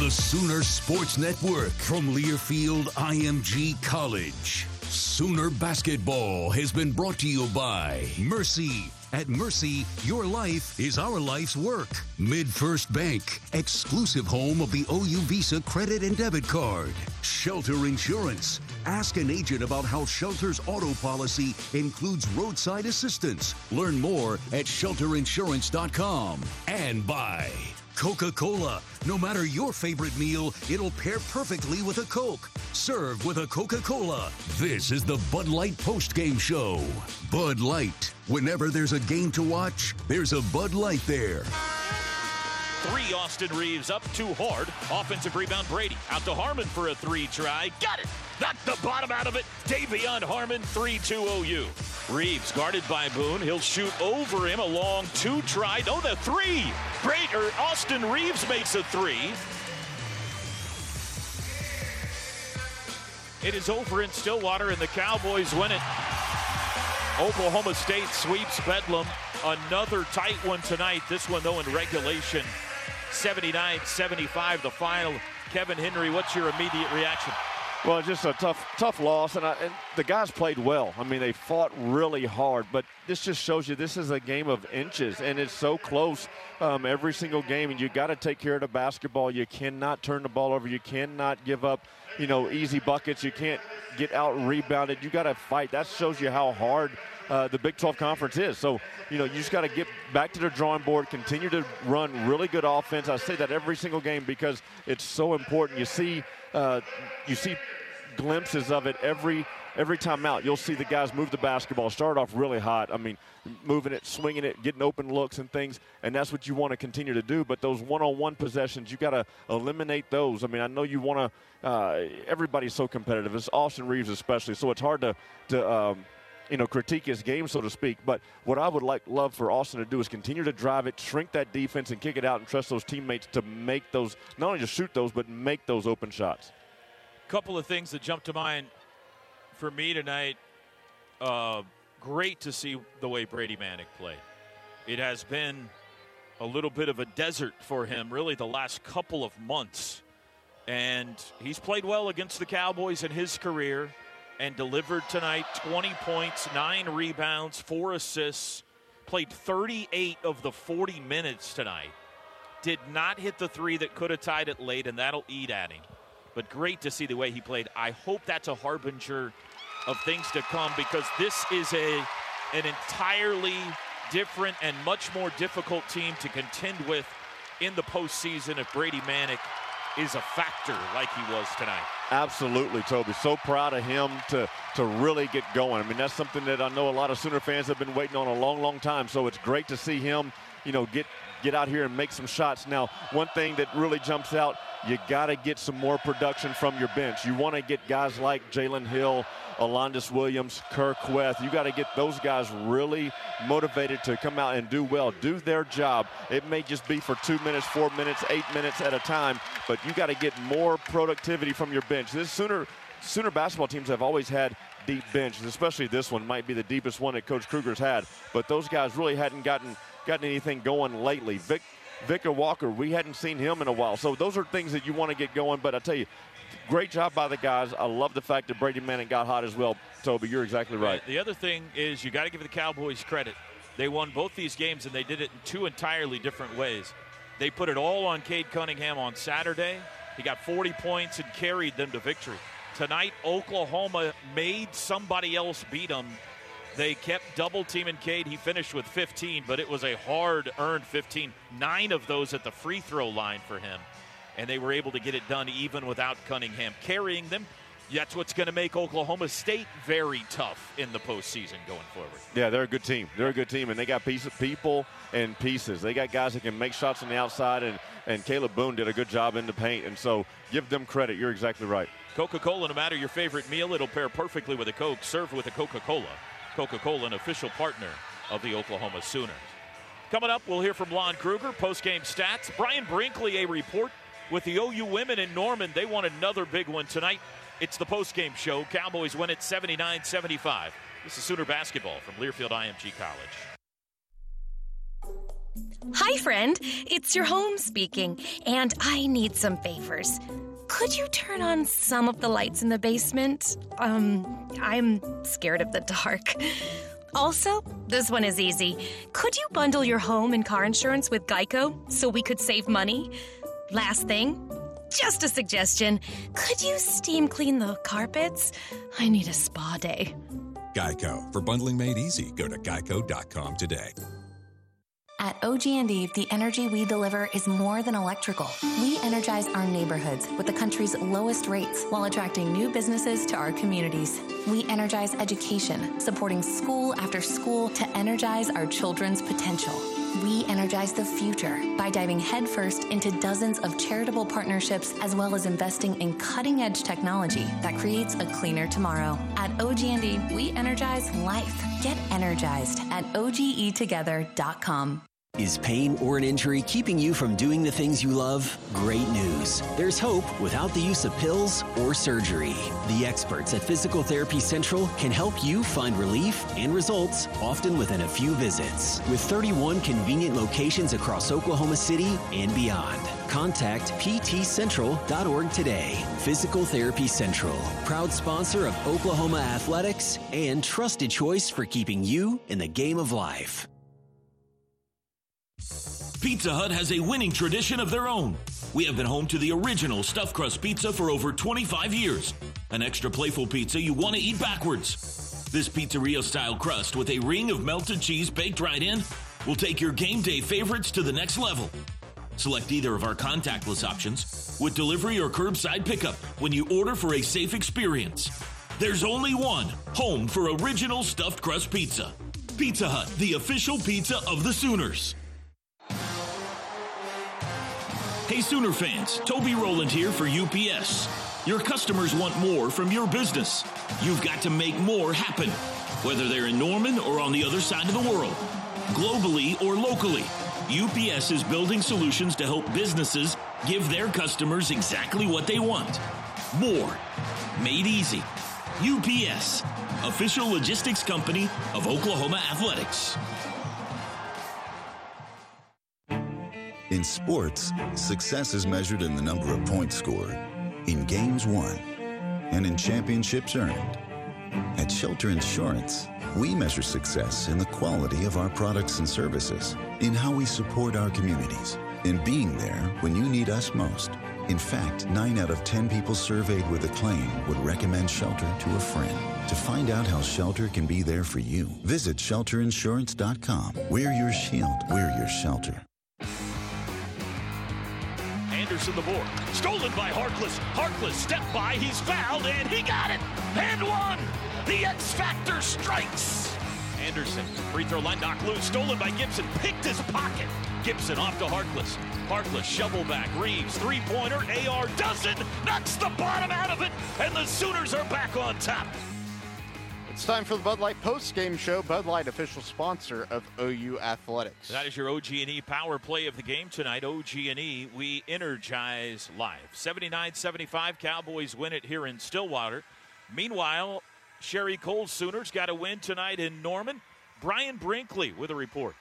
The Sooner Sports Network from Learfield IMG College. Sooner Basketball has been brought to you by Mercy. At Mercy, your life is our life's work. MidFirst Bank, exclusive home of the OU Visa credit and debit card. Shelter Insurance. Ask an agent about how Shelter's auto policy includes roadside assistance. Learn more at shelterinsurance.com. And by Coca Cola. No matter your favorite meal, it'll pair perfectly with a Coke. Serve with a Coca Cola. This is the Bud Light Post Game Show. Bud Light. Whenever there's a game to watch, there's a Bud Light there. Three, Austin Reaves up too hard. Offensive rebound, Brady. Out to Harmon for a three try. Got it! Knocked the bottom out of it. De'Vion Harmon, 3 2 OU. Reaves guarded by Boone. He'll shoot over him. A long two try. No, the three. Great, or Austin Reaves makes a three. It is over in Stillwater, and the Cowboys win it. Oklahoma State sweeps Bedlam. Another tight one tonight. This one, though, in regulation. 79 75, the final. Kevin Henry, what's your immediate reaction? Well, just a tough, tough loss, and, I, and, the guys played well. I mean, they fought really hard, but this just shows you this is a game of inches, and it's so close um, every single game. And you got to take care of the basketball. You cannot turn the ball over. You cannot give up, you know, easy buckets. You can't get out rebounded. You got to fight. That shows you how hard uh, the Big 12 Conference is. So, you know, you just got to get back to the drawing board, continue to run really good offense. I say that every single game because it's so important. You see, uh, you see glimpses of it every every time out. You'll see the guys move the basketball, start off really hot. I mean, moving it, swinging it, getting open looks and things, and that's what you want to continue to do. But those one-on-one possessions, you got to eliminate those. I mean, I know you want to. Uh, everybody's so competitive. It's Austin Reaves especially, so it's hard to to. Um, you know, critique his game, so to speak. But what I would like love for Austin to do is continue to drive it, shrink that defense, and kick it out, and trust those teammates to make those not only just shoot those, but make those open shots. A Couple of things that jump to mind for me tonight. Uh, great to see the way Brady Manek played. It has been a little bit of a desert for him, really, the last couple of months. And he's played well against the Cowboys in his career and delivered tonight 20 points, nine rebounds, four assists, played 38 of the 40 minutes tonight. Did not hit the three that could have tied it late, and that'll eat at him. But great to see the way he played. I hope that's a harbinger of things to come because this is a an entirely different and much more difficult team to contend with in the postseason if Brady Manek is a factor like he was tonight. Absolutely, Toby. So proud of him to to really get going. I mean, that's something that I know a lot of Sooner fans have been waiting on a long, long time. So it's great to see him, you know, get get out here and make some shots. Now, one thing that really jumps out, you got to get some more production from your bench. You want to get guys like Jalen Hill, Alondes Williams, Kur Kuath. You got to get those guys really motivated to come out and do well, do their job. It may just be for two minutes, four minutes, eight minutes at a time, but you got to get more productivity from your bench. This Sooner Sooner basketball teams have always had deep benches, especially this one might be the deepest one that Coach Kruger's had. But those guys really hadn't gotten gotten anything going lately. Vic Victor Iwuakor, we hadn't seen him in a while. So those are things that you want to get going. But I tell you, great job by the guys. I love the fact that Brady Manek got hot as well. Toby, you're exactly right. The other thing is you got to give the Cowboys credit. They won both these games and they did it in two entirely different ways. They put it all on Cade Cunningham on Saturday. He got 40 points and carried them to victory. Tonight, Oklahoma made somebody else beat them. They kept double teaming Cade. He finished with 15, but it was a hard earned 15. Nine of those at the free throw line for him. And they were able to get it done even without Cunningham carrying them. That's what's going to make Oklahoma State very tough in the postseason going forward. Yeah, they're a good team. They're a good team, and they got piece people and pieces. They got guys that can make shots on the outside, and, and Kalib Boone did a good job in the paint. And so give them credit. You're exactly right. Coca Cola, no matter your favorite meal, it'll pair perfectly with a Coke, served with a Coca Cola. Coca Cola, an official partner of the Oklahoma Sooners. Coming up, we'll hear from Lon Kruger, post game stats. Brian Brinkley, a report with the OU women in Norman. They won another big one tonight. It's the post game show. Cowboys win it 79 75. This is Sooner basketball from Learfield IMG College. Hi, friend. It's your home speaking, and I need some favors. Could you turn on some of the lights in the basement? Um, I'm scared of the dark. Also, this one is easy. Could you bundle your home and car insurance with Geico so we could save money? Last thing, just a suggestion. Could you steam clean the carpets? I need a spa day. Geico. For bundling made easy, go to geico.com today. At OG&E, the energy we deliver is more than electrical. We energize our neighborhoods with the country's lowest rates while attracting new businesses to our communities. We energize education, supporting school after school to energize our children's potential. We energize the future by diving headfirst into dozens of charitable partnerships as well as investing in cutting-edge technology that creates a cleaner tomorrow. At OG&E, we energize life. Get energized at ogetogether.com. Is pain or an injury keeping you from doing the things you love? Great news. There's hope without the use of pills or surgery. The experts at Physical Therapy Central can help you find relief and results, often within a few visits. With 31 convenient locations across Oklahoma City and beyond. Contact ptcentral.org today. Physical Therapy Central, proud sponsor of Oklahoma Athletics and trusted choice for keeping you in the game of life. Pizza Hut has a winning tradition of their own. We have been home to the original stuffed crust pizza for over 25 years. An extra playful pizza you want to eat backwards. This pizzeria style crust with a ring of melted cheese baked right in will take your game day favorites to the next level. Select either of our contactless options with delivery or curbside pickup when you order for a safe experience. There's only one home for original stuffed crust pizza. Pizza Hut, the official pizza of the Sooners. Hey, Sooner fans, Toby Rowland here for UPS. Your customers want more from your business. You've got to make more happen, whether they're in Norman or on the other side of the world, globally or locally. UPS is building solutions to help businesses give their customers exactly what they want more. Made easy. UPS, official logistics company of Oklahoma Athletics. In sports, success is measured in the number of points scored, in games won, and in championships earned. At Shelter Insurance, we measure success in the quality of our products and services, in how we support our communities, in being there when you need us most. In fact, 9 out of 10 people surveyed with a claim would recommend Shelter to a friend. To find out how Shelter can be there for you, visit shelterinsurance.com. We're your shield, we're your shelter. Anderson the board. Stolen by Harkless. Harkless step by. He's fouled and he got it. And one. The X Factor strikes. Anderson, free throw line knocked loose. Stolen by Gibson. Picked his pocket. Gibson off to Harkless. Harkless shovel back. Reaves three pointer. AR doesn't. Knocks the bottom out of it. And the Sooners are back on top. It's time for the Bud Light post-game show. Bud Light, official sponsor of OU Athletics. That is your OG&E power play of the game tonight. OG&E, we energize live. 79-75, Cowboys win it here in Stillwater. Meanwhile, Sherri Coale Sooners got a win tonight in Norman. Brian Brinkley with a report.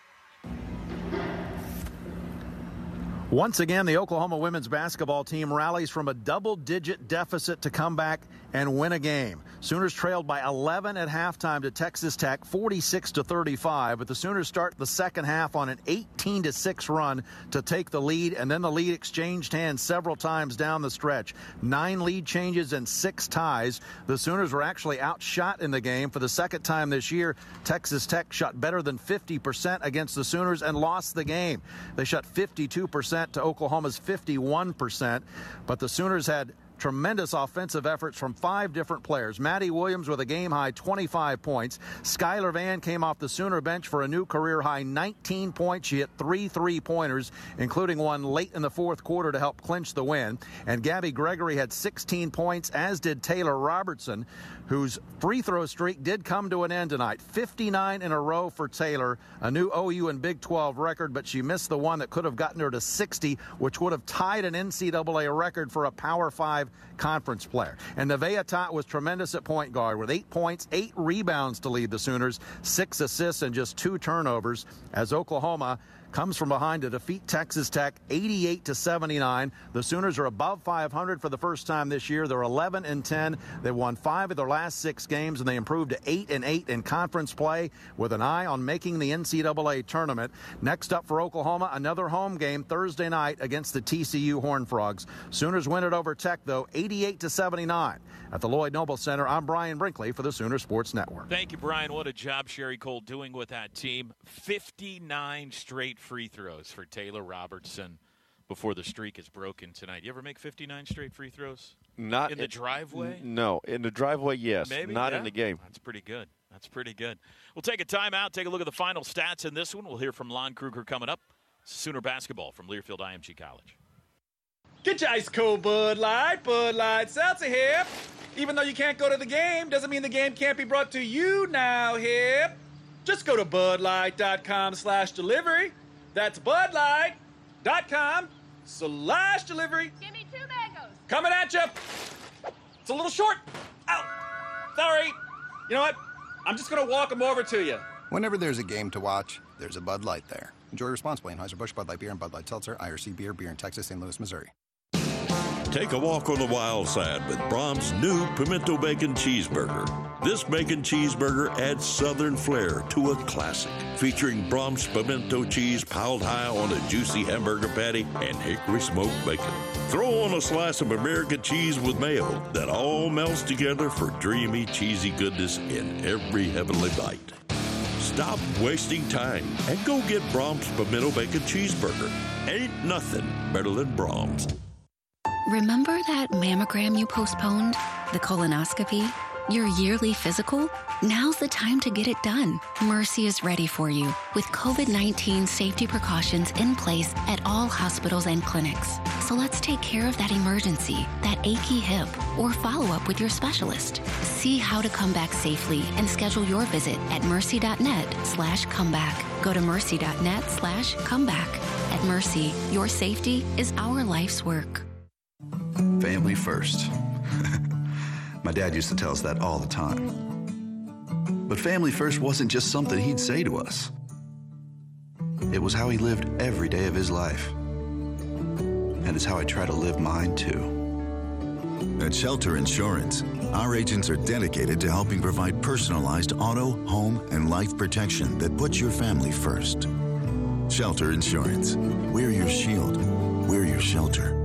Once again, the Oklahoma women's basketball team rallies from a double digit deficit to come back and win a game. Sooners trailed by 11 at halftime to Texas Tech, 46 to 35, but the Sooners start the second half on an 18 to 6 run to take the lead, and then the lead exchanged hands several times down the stretch. Nine lead changes and six ties. The Sooners were actually outshot in the game for the second time this year. Texas Tech shot better than 50% against the Sooners and lost the game. They shot 52% to Oklahoma's 51%, but the Sooners had tremendous offensive efforts from five different players. Madi Williams with a game high 25 points. Skylar Vann came off the Sooner bench for a new career high 19 points. She hit three three pointers, including one late in the fourth quarter to help clinch the win. And Gabby Gregory had 16 points, as did Taylor Robertson, whose free throw streak did come to an end tonight. 59 in a row for Taylor, a new OU and Big 12 record, but she missed the one that could have gotten her to 60, which would have tied an NCAA record for a Power 5 conference player. And Nevaeh Tot was tremendous at point guard with eight points, eight rebounds to lead the Sooners, six assists, and just two turnovers as Oklahoma comes from behind to defeat Texas Tech 88 to 79. The Sooners are above 500 for the first time this year. They're 11 and 10. They won 5 of their last 6 games and they improved to 8 and 8 in conference play with an eye on making the NCAA tournament. Next up for Oklahoma, another home game Thursday night against the TCU Horned Frogs. Sooners win it over Tech though 88 to 79. At the Lloyd Noble Center, I'm Brian Brinkley for the Sooner Sports Network. Thank you, Brian. What a job Sherri Coale doing with that team. 59 straight free throws for Taylor Robertson before the streak is broken tonight. You ever make 59 straight free throws? Not in the driveway? N- no, in the driveway, yes. Maybe not yeah. in the game. That's pretty good. That's pretty good. We'll take a timeout, take a look at the final stats in this one. We'll hear from Lon Kruger coming up. Sooner basketball from Learfield IMG College. Get your ice cold Bud Light, Bud Light Seltzer Hip. Even though you can't go to the game, doesn't mean the game can't be brought to you now, hip. Just go to budlight.com slash delivery. That's budlight.com slash delivery. Give me two mangoes. Coming at you. It's a little short. Ow. Sorry. You know what? I'm just going to walk them over to you. Whenever there's a game to watch, there's a Bud Light there. Enjoy responsibly. Anheuser-Busch, Bud Light Beer, and Bud Light Seltzer, IRC Beer, Beer in Texas, St. Louis, Missouri. Take a walk on the wild side with Braum's new Pimento Bacon Cheeseburger. This bacon cheeseburger adds southern flair to a classic, featuring Braum's pimento cheese piled high on a juicy hamburger patty and hickory smoked bacon. Throw on a slice of American cheese with mayo that all melts together for dreamy, cheesy goodness in every heavenly bite. Stop wasting time and go get Braum's Pimento Bacon Cheeseburger. Ain't nothing better than Braum's. Remember that mammogram you postponed? The colonoscopy? Your yearly physical? Now's the time to get it done. Mercy is ready for you with COVID 19 safety precautions in place at all hospitals and clinics. So let's take care of that emergency, that achy hip, or follow up with your specialist. See how to come back safely and schedule your visit at mercy.net slash comeback. Go to mercy.net slash comeback. At Mercy, your safety is our life's work. Family first. My dad used to tell us that all the time. But family first wasn't just something he'd say to us, it was how he lived every day of his life. And it's how I try to live mine too. At Shelter Insurance, our agents are dedicated to helping provide personalized auto, home, and life protection that puts your family first. Shelter Insurance. We're your shield. We're your shelter.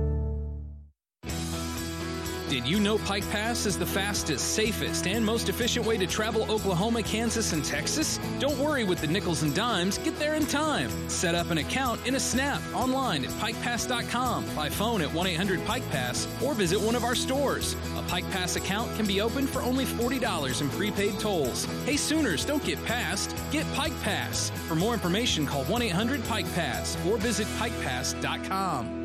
Did you know Pike Pass is the fastest, safest, and most efficient way to travel Oklahoma, Kansas, and Texas? Don't worry with the nickels and dimes, get there in time. Set up an account in a snap online at pikepass.com, by phone at 1 800 Pike Pass, or visit one of our stores. A Pike Pass account can be opened for only $40 in prepaid tolls. Hey, Sooners, don't get passed, get Pike Pass. For more information, call 1 800 Pike Pass or visit pikepass.com.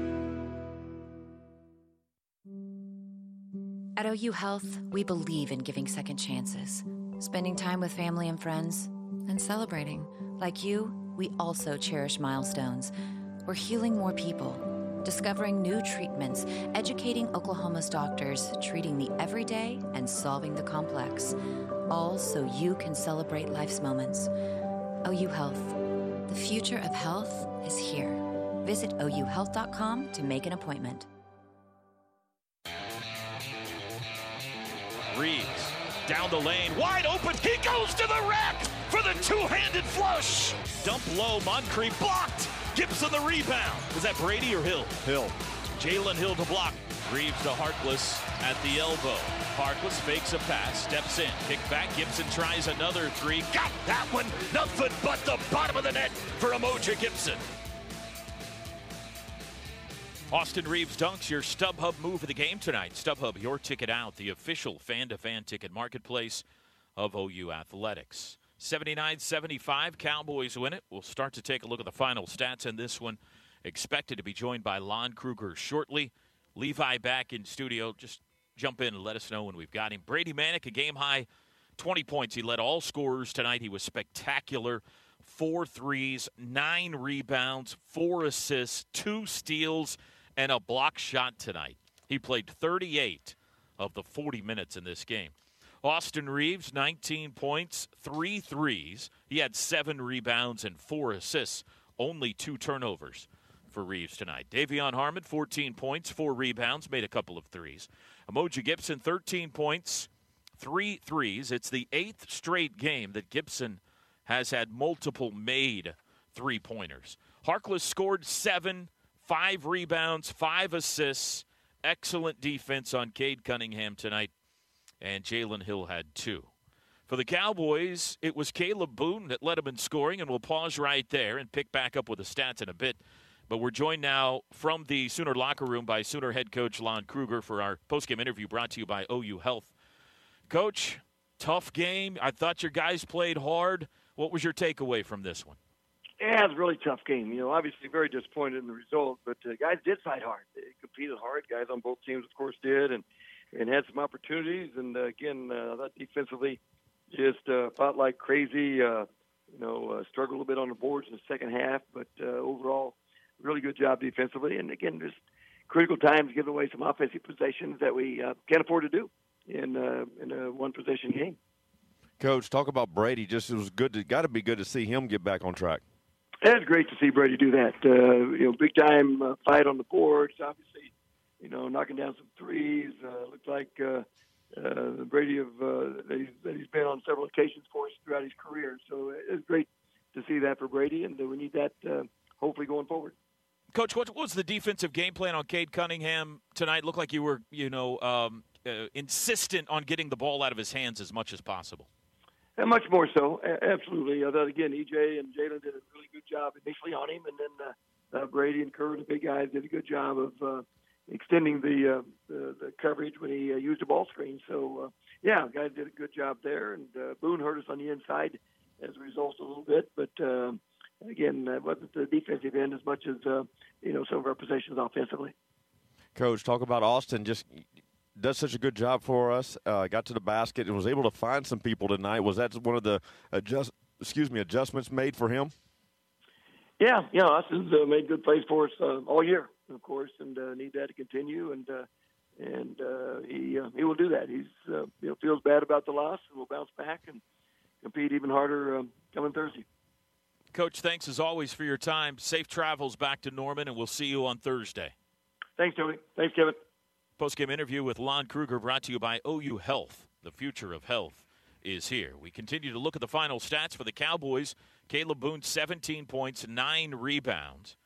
At OU Health, we believe in giving second chances, spending time with family and friends, and celebrating. Like you, we also cherish milestones. We're healing more people, discovering new treatments, educating Oklahoma's doctors, treating the everyday and solving the complex, all so you can celebrate life's moments. OU Health. The future of health is here. Visit ouhealth.com to make an appointment. Reaves down the lane, wide open. He goes to the rack for the two-handed flush. Dump low, Moncrieffe blocked. Gibson the rebound. Was that Brady or Hill? Hill. Jalen Hill to block. Reaves to Harkless at the elbow. Harkless fakes a pass, steps in, kick back. Gibson tries another three. Got that one. Nothing but the bottom of the net for Umoja Gibson. Austin Reaves dunks your StubHub move of the game tonight. StubHub, your ticket out, the official fan-to-fan ticket marketplace of OU Athletics. 79-75, Cowboys win it. We'll start to take a look at the final stats in this one. Expected to be joined by Lon Kruger shortly. Levi back in studio. Just jump in and let us know when we've got him. Brady Manek, a game high 20 points. He led all scorers tonight. He was spectacular. Four threes, nine rebounds, four assists, two steals, and a block shot tonight. He played 38 of the 40 minutes in this game. Austin Reaves, 19 points, three threes. He had seven rebounds and four assists, only two turnovers for Reaves tonight. De'Vion Harmon, 14 points, four rebounds, made a couple of threes. Umoja Gibson, 13 points, three threes. It's the eighth straight game that Gibson has had multiple made three pointers. Harkless scored seven, five rebounds, five assists. Excellent defense on Cade Cunningham tonight. And Jalen Hill had two. For the Cowboys, it was Kalib Boone that led them in scoring, and we'll pause right there and pick back up with the stats in a bit. But we're joined now from the Sooner locker room by Sooner head coach Lon Kruger for our postgame interview brought to you by OU Health. Coach, tough game. I thought your guys played hard. What was your takeaway from this one? Yeah, it was a really tough game. You know, obviously very disappointed in the result, but uh, guys did fight hard. They competed hard. Guys on both teams, of course, did, and and had some opportunities. And uh, again, uh, that defensively just uh, fought like crazy. Uh, you know, uh, struggled a little bit on the boards in the second half, but uh, overall, really good job defensively. And again, just critical times giving away some offensive possessions that we uh, can't afford to do in uh, in a one possession game. Coach, talk about Brady. Just it was good. To, got to be good to see him get back on track. It's great to see Brady do that. Uh, you know, big time uh, fight on the boards. Obviously, you know, knocking down some threes. Uh, looked like uh, uh, Brady of uh, that, he's, that he's been on several occasions for us throughout his career. So it's great to see that for Brady, and uh, we need that uh, hopefully going forward. Coach, what was the defensive game plan on Cade Cunningham tonight? Looked like you were, you know, um, uh, insistent on getting the ball out of his hands as much as possible. And much more so, absolutely. Uh, again, EJ and Jalen did a really good job initially on him, and then uh, uh, Brady and Kur, the big guys, did a good job of uh, extending the, uh, the the coverage when he uh, used a ball screen. So, uh, yeah, guys did a good job there, and uh, Boone hurt us on the inside as a result a little bit, but. Uh, again, it wasn't the defensive end as much as uh, you know some of our possessions offensively. Coach, talk about Austin. Just does such a good job for us. Uh, got to the basket and was able to find some people tonight. Was that one of the adjust? Excuse me, adjustments made for him? Yeah, yeah. Austin's uh, made good plays for us uh, all year, of course, and uh, need that to continue. And uh, and uh, he uh, he will do that. He's uh, you know feels bad about the loss and will bounce back and compete even harder um, coming Thursday. Coach, thanks as always for your time. Safe travels back to Norman, and we'll see you on Thursday. Thanks, Tony. Thanks, Kevin. Postgame interview with Lon Kruger brought to you by OU Health. The future of health is here. We continue to look at the final stats for the Cowboys. Kalib Boone, 17 points, nine rebounds.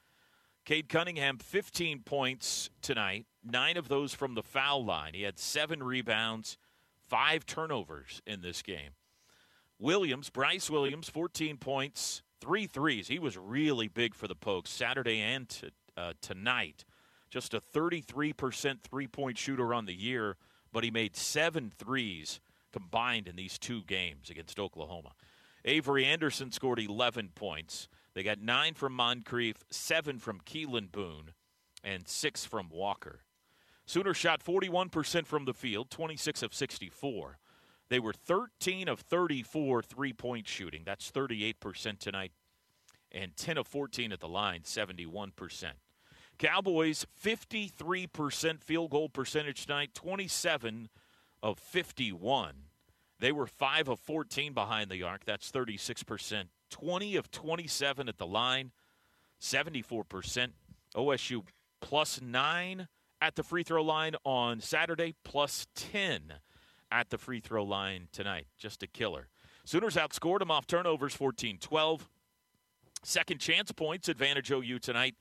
Cade Cunningham, 15 points tonight, nine of those from the foul line. He had seven rebounds, five turnovers in this game. Williams, Bryce Williams, 14 points, three threes. He was really big for the Pokes Saturday and t- uh, tonight. Just a 33% three point shooter on the year, but he made seven threes combined in these two games against Oklahoma. Avery Anderson scored 11 points. They got nine from Moncrieffe, seven from Keylan Boone, and six from Walker. Sooner shot 41% from the field, 26 of 64. They were 13 of 34 three point shooting. That's 38% tonight. And 10 of 14 at the line, 71%. Cowboys, 53% field goal percentage tonight, 27 of 51. They were 5 of 14 behind the arc. That's 36%. 20 of 27 at the line, 74%. OSU plus 9 at the free throw line on Saturday, plus 10 at the free throw line tonight. Just a killer. Sooners outscored them off turnovers 14 12. Second chance points, advantage OU tonight,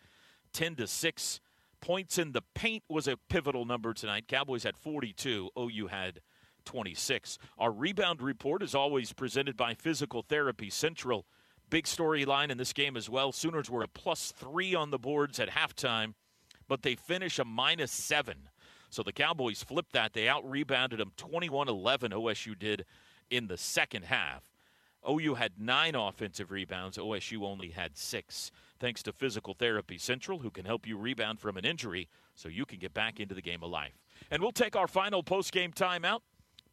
10 to 6. Points in the paint was a pivotal number tonight. Cowboys had 42, OU had 26. Our rebound report is always presented by Physical Therapy Central. Big storyline in this game as well. Sooners were a plus three on the boards at halftime, but they finish a minus seven. So the Cowboys flipped that. They out rebounded them 21 11, OSU did in the second half. OU had nine offensive rebounds. OSU only had six. Thanks to Physical Therapy Central, who can help you rebound from an injury so you can get back into the game of life. And we'll take our final post-game timeout.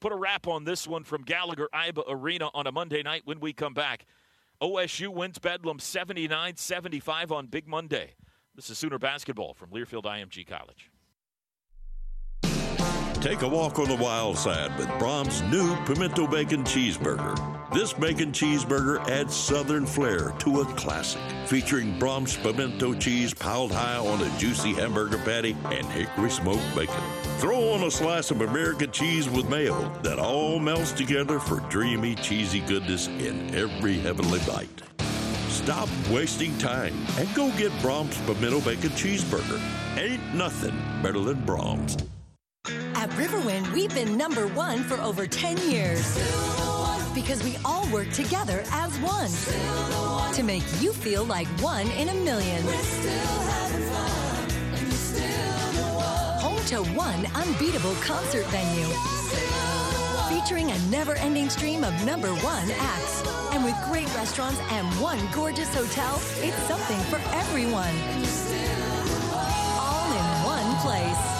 Put a wrap on this one from Gallagher Iba Arena on a Monday night when we come back. OSU wins Bedlam 79 75 on Big Monday. This is Sooner basketball from Learfield IMG College. Take a walk on the wild side with Braum's new pimento bacon cheeseburger. This bacon cheeseburger adds southern flair to a classic, featuring Braum's pimento cheese piled high on a juicy hamburger patty and hickory smoked bacon. Throw on a slice of American cheese with mayo that all melts together for dreamy, cheesy goodness in every heavenly bite. Stop wasting time and go get Braum's pimento bacon cheeseburger. Ain't nothing better than Braum's. At Riverwind, we've been number one for over 10 years. Because we all work together as one. To make you feel like one in a million. Home to one unbeatable concert venue. Featuring a never ending stream of number one acts. And with great restaurants and one gorgeous hotel, it's something for everyone. All in one place.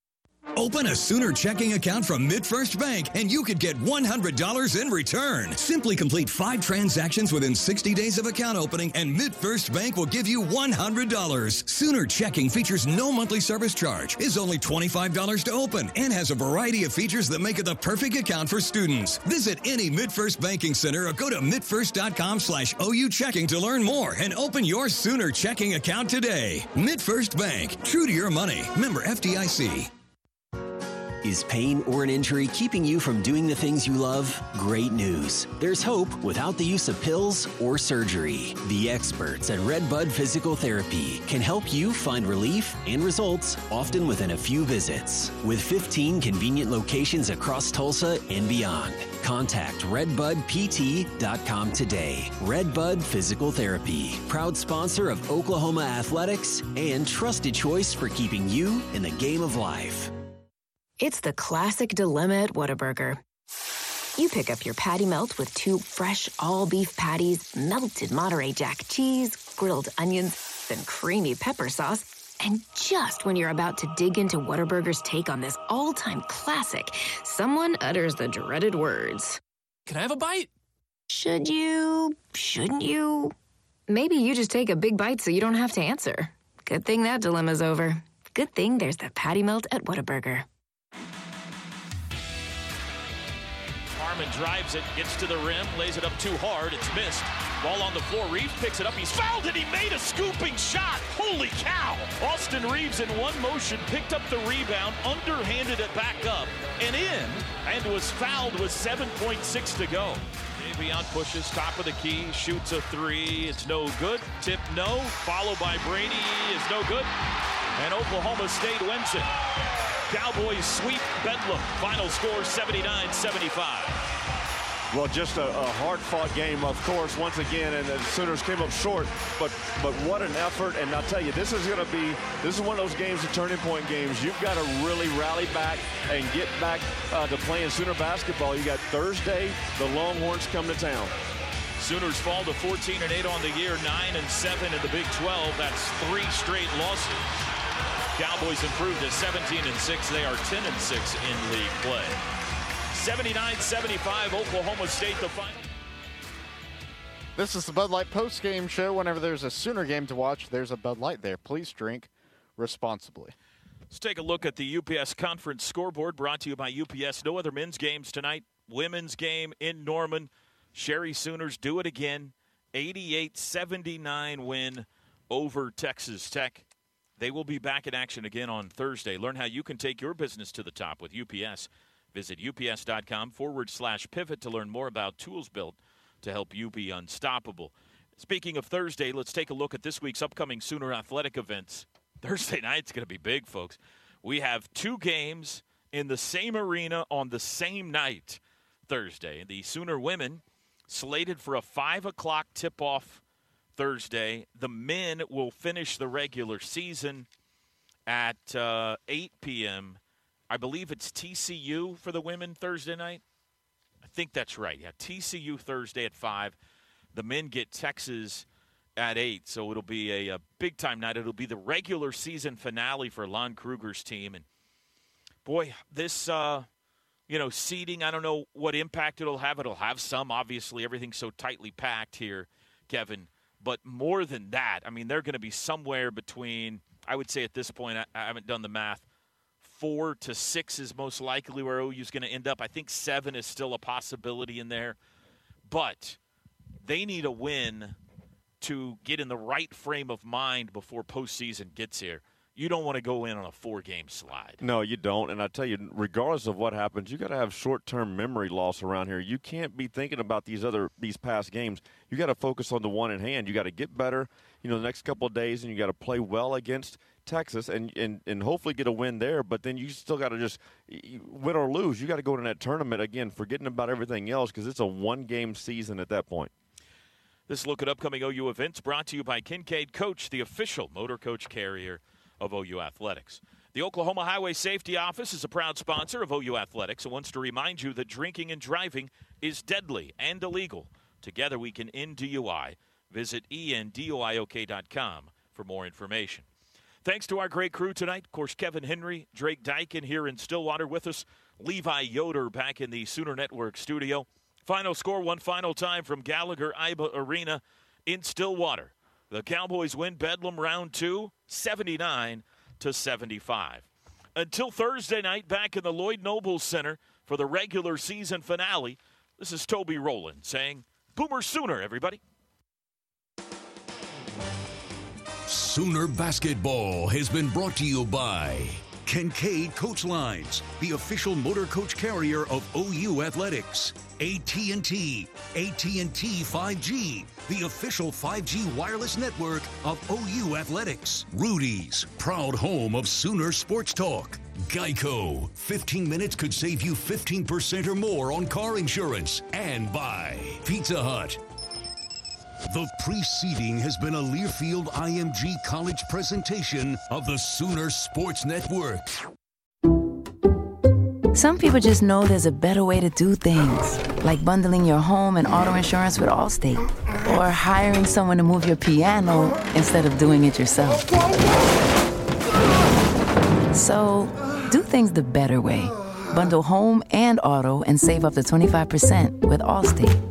Open a Sooner checking account from MidFirst Bank and you could get $100 in return. Simply complete five transactions within 60 days of account opening and MidFirst Bank will give you $100. Sooner checking features no monthly service charge, is only $25 to open, and has a variety of features that make it the perfect account for students. Visit any MidFirst banking center or go to midfirst.com slash OU checking to learn more and open your Sooner checking account today. MidFirst Bank, true to your money. Member FDIC. Is pain or an injury keeping you from doing the things you love? Great news. There's hope without the use of pills or surgery. The experts at Redbud Physical Therapy can help you find relief and results often within a few visits. With 15 convenient locations across Tulsa and beyond. Contact redbudpt.com today. Redbud Physical Therapy, proud sponsor of Oklahoma Athletics and trusted choice for keeping you in the game of life. It's the classic dilemma at Whataburger. You pick up your patty melt with two fresh all beef patties, melted Monterey Jack cheese, grilled onions, then creamy pepper sauce. And just when you're about to dig into Whataburger's take on this all time classic, someone utters the dreaded words Can I have a bite? Should you? Shouldn't you? Maybe you just take a big bite so you don't have to answer. Good thing that dilemma's over. Good thing there's the patty melt at Whataburger. Harmon drives it, gets to the rim, lays it up too hard. It's missed. Ball on the floor. Reaves picks it up. He's fouled and he made a scooping shot. Holy cow! Austin Reaves in one motion picked up the rebound, underhanded it back up and in, and was fouled with 7.6 to go. De'Vion pushes top of the key, shoots a three. It's no good. Tip no. Followed by Brady is no good. And Oklahoma State wins it. Cowboys sweep Bedlam. Final score 79 75. Well, just a, a hard-fought game, of course, once again, and the Sooners came up short. But but what an effort! And I'll tell you, this is going to be this is one of those games, the turning point games. You've got to really rally back and get back uh, to playing Sooner basketball. You got Thursday, the Longhorns come to town. Sooners fall to 14 and 8 on the year, 9 and 7 in the Big 12. That's three straight losses. Cowboys improved to 17 and 6. They are 10 and 6 in league play. 79-75, Oklahoma State the final. This is the Bud Light post game show. Whenever there's a Sooner game to watch, there's a Bud Light there. Please drink responsibly. Let's take a look at the UPS conference scoreboard brought to you by UPS. No other men's games tonight. Women's game in Norman. Sherri Sooners do it again. 88 79 win over Texas Tech. They will be back in action again on Thursday. Learn how you can take your business to the top with UPS. Visit ups.com forward slash pivot to learn more about tools built to help you be unstoppable. Speaking of Thursday, let's take a look at this week's upcoming Sooner athletic events. Thursday night's going to be big, folks. We have two games in the same arena on the same night Thursday. The Sooner women slated for a 5 o'clock tip off Thursday. The men will finish the regular season at uh, 8 p.m. I believe it's TCU for the women Thursday night. I think that's right. Yeah, TCU Thursday at 5. The men get Texas at 8, so it'll be a, a big time night. It'll be the regular season finale for Lon Kruger's team. And boy, this, uh, you know, seating, I don't know what impact it'll have. It'll have some, obviously. Everything's so tightly packed here, Kevin. But more than that, I mean, they're going to be somewhere between, I would say at this point, I, I haven't done the math, four to six is most likely where OU is going to end up. I think seven is still a possibility in there, but they need a win to get in the right frame of mind before postseason gets here. You don't want to go in on a four-game slide. No, you don't. And I tell you, regardless of what happens, you got to have short-term memory loss around here. You can't be thinking about these other these past games. You got to focus on the one in hand. You got to get better. You know, the next couple of days, and you got to play well against Texas and, and, and hopefully get a win there. But then you still got to just win or lose. You got to go to that tournament again, forgetting about everything else because it's a one game season at that point. This look at upcoming OU events brought to you by Kincaid Coach, the official motor coach carrier of OU Athletics. The Oklahoma Highway Safety Office is a proud sponsor of OU Athletics and wants to remind you that drinking and driving is deadly and illegal. Together we can end DUI. Visit enduiok.com for more information. Thanks to our great crew tonight. Of course, Kevin Henry, Drake Dykin here in Stillwater with us, Levi Yoder back in the Sooner Network studio. Final score one final time from Gallagher Iba Arena in Stillwater. The Cowboys win Bedlam round two, 79 to 75. Until Thursday night, back in the Lloyd Noble Center for the regular season finale, this is Toby Rowland saying, Boomer Sooner, everybody. Sooner Basketball has been brought to you by Kincaid Coach Lines, the official motor coach carrier of OU Athletics. AT&T, AT&T 5G, the official 5G wireless network of OU Athletics. Rudy's, proud home of Sooner Sports Talk. Geico, 15 minutes could save you 15% or more on car insurance. And by Pizza Hut, the preceding has been a Learfield IMG College presentation of the Sooner Sports Network. Some people just know there's a better way to do things, like bundling your home and auto insurance with Allstate, or hiring someone to move your piano instead of doing it yourself. So, do things the better way. Bundle home and auto and save up to 25% with Allstate.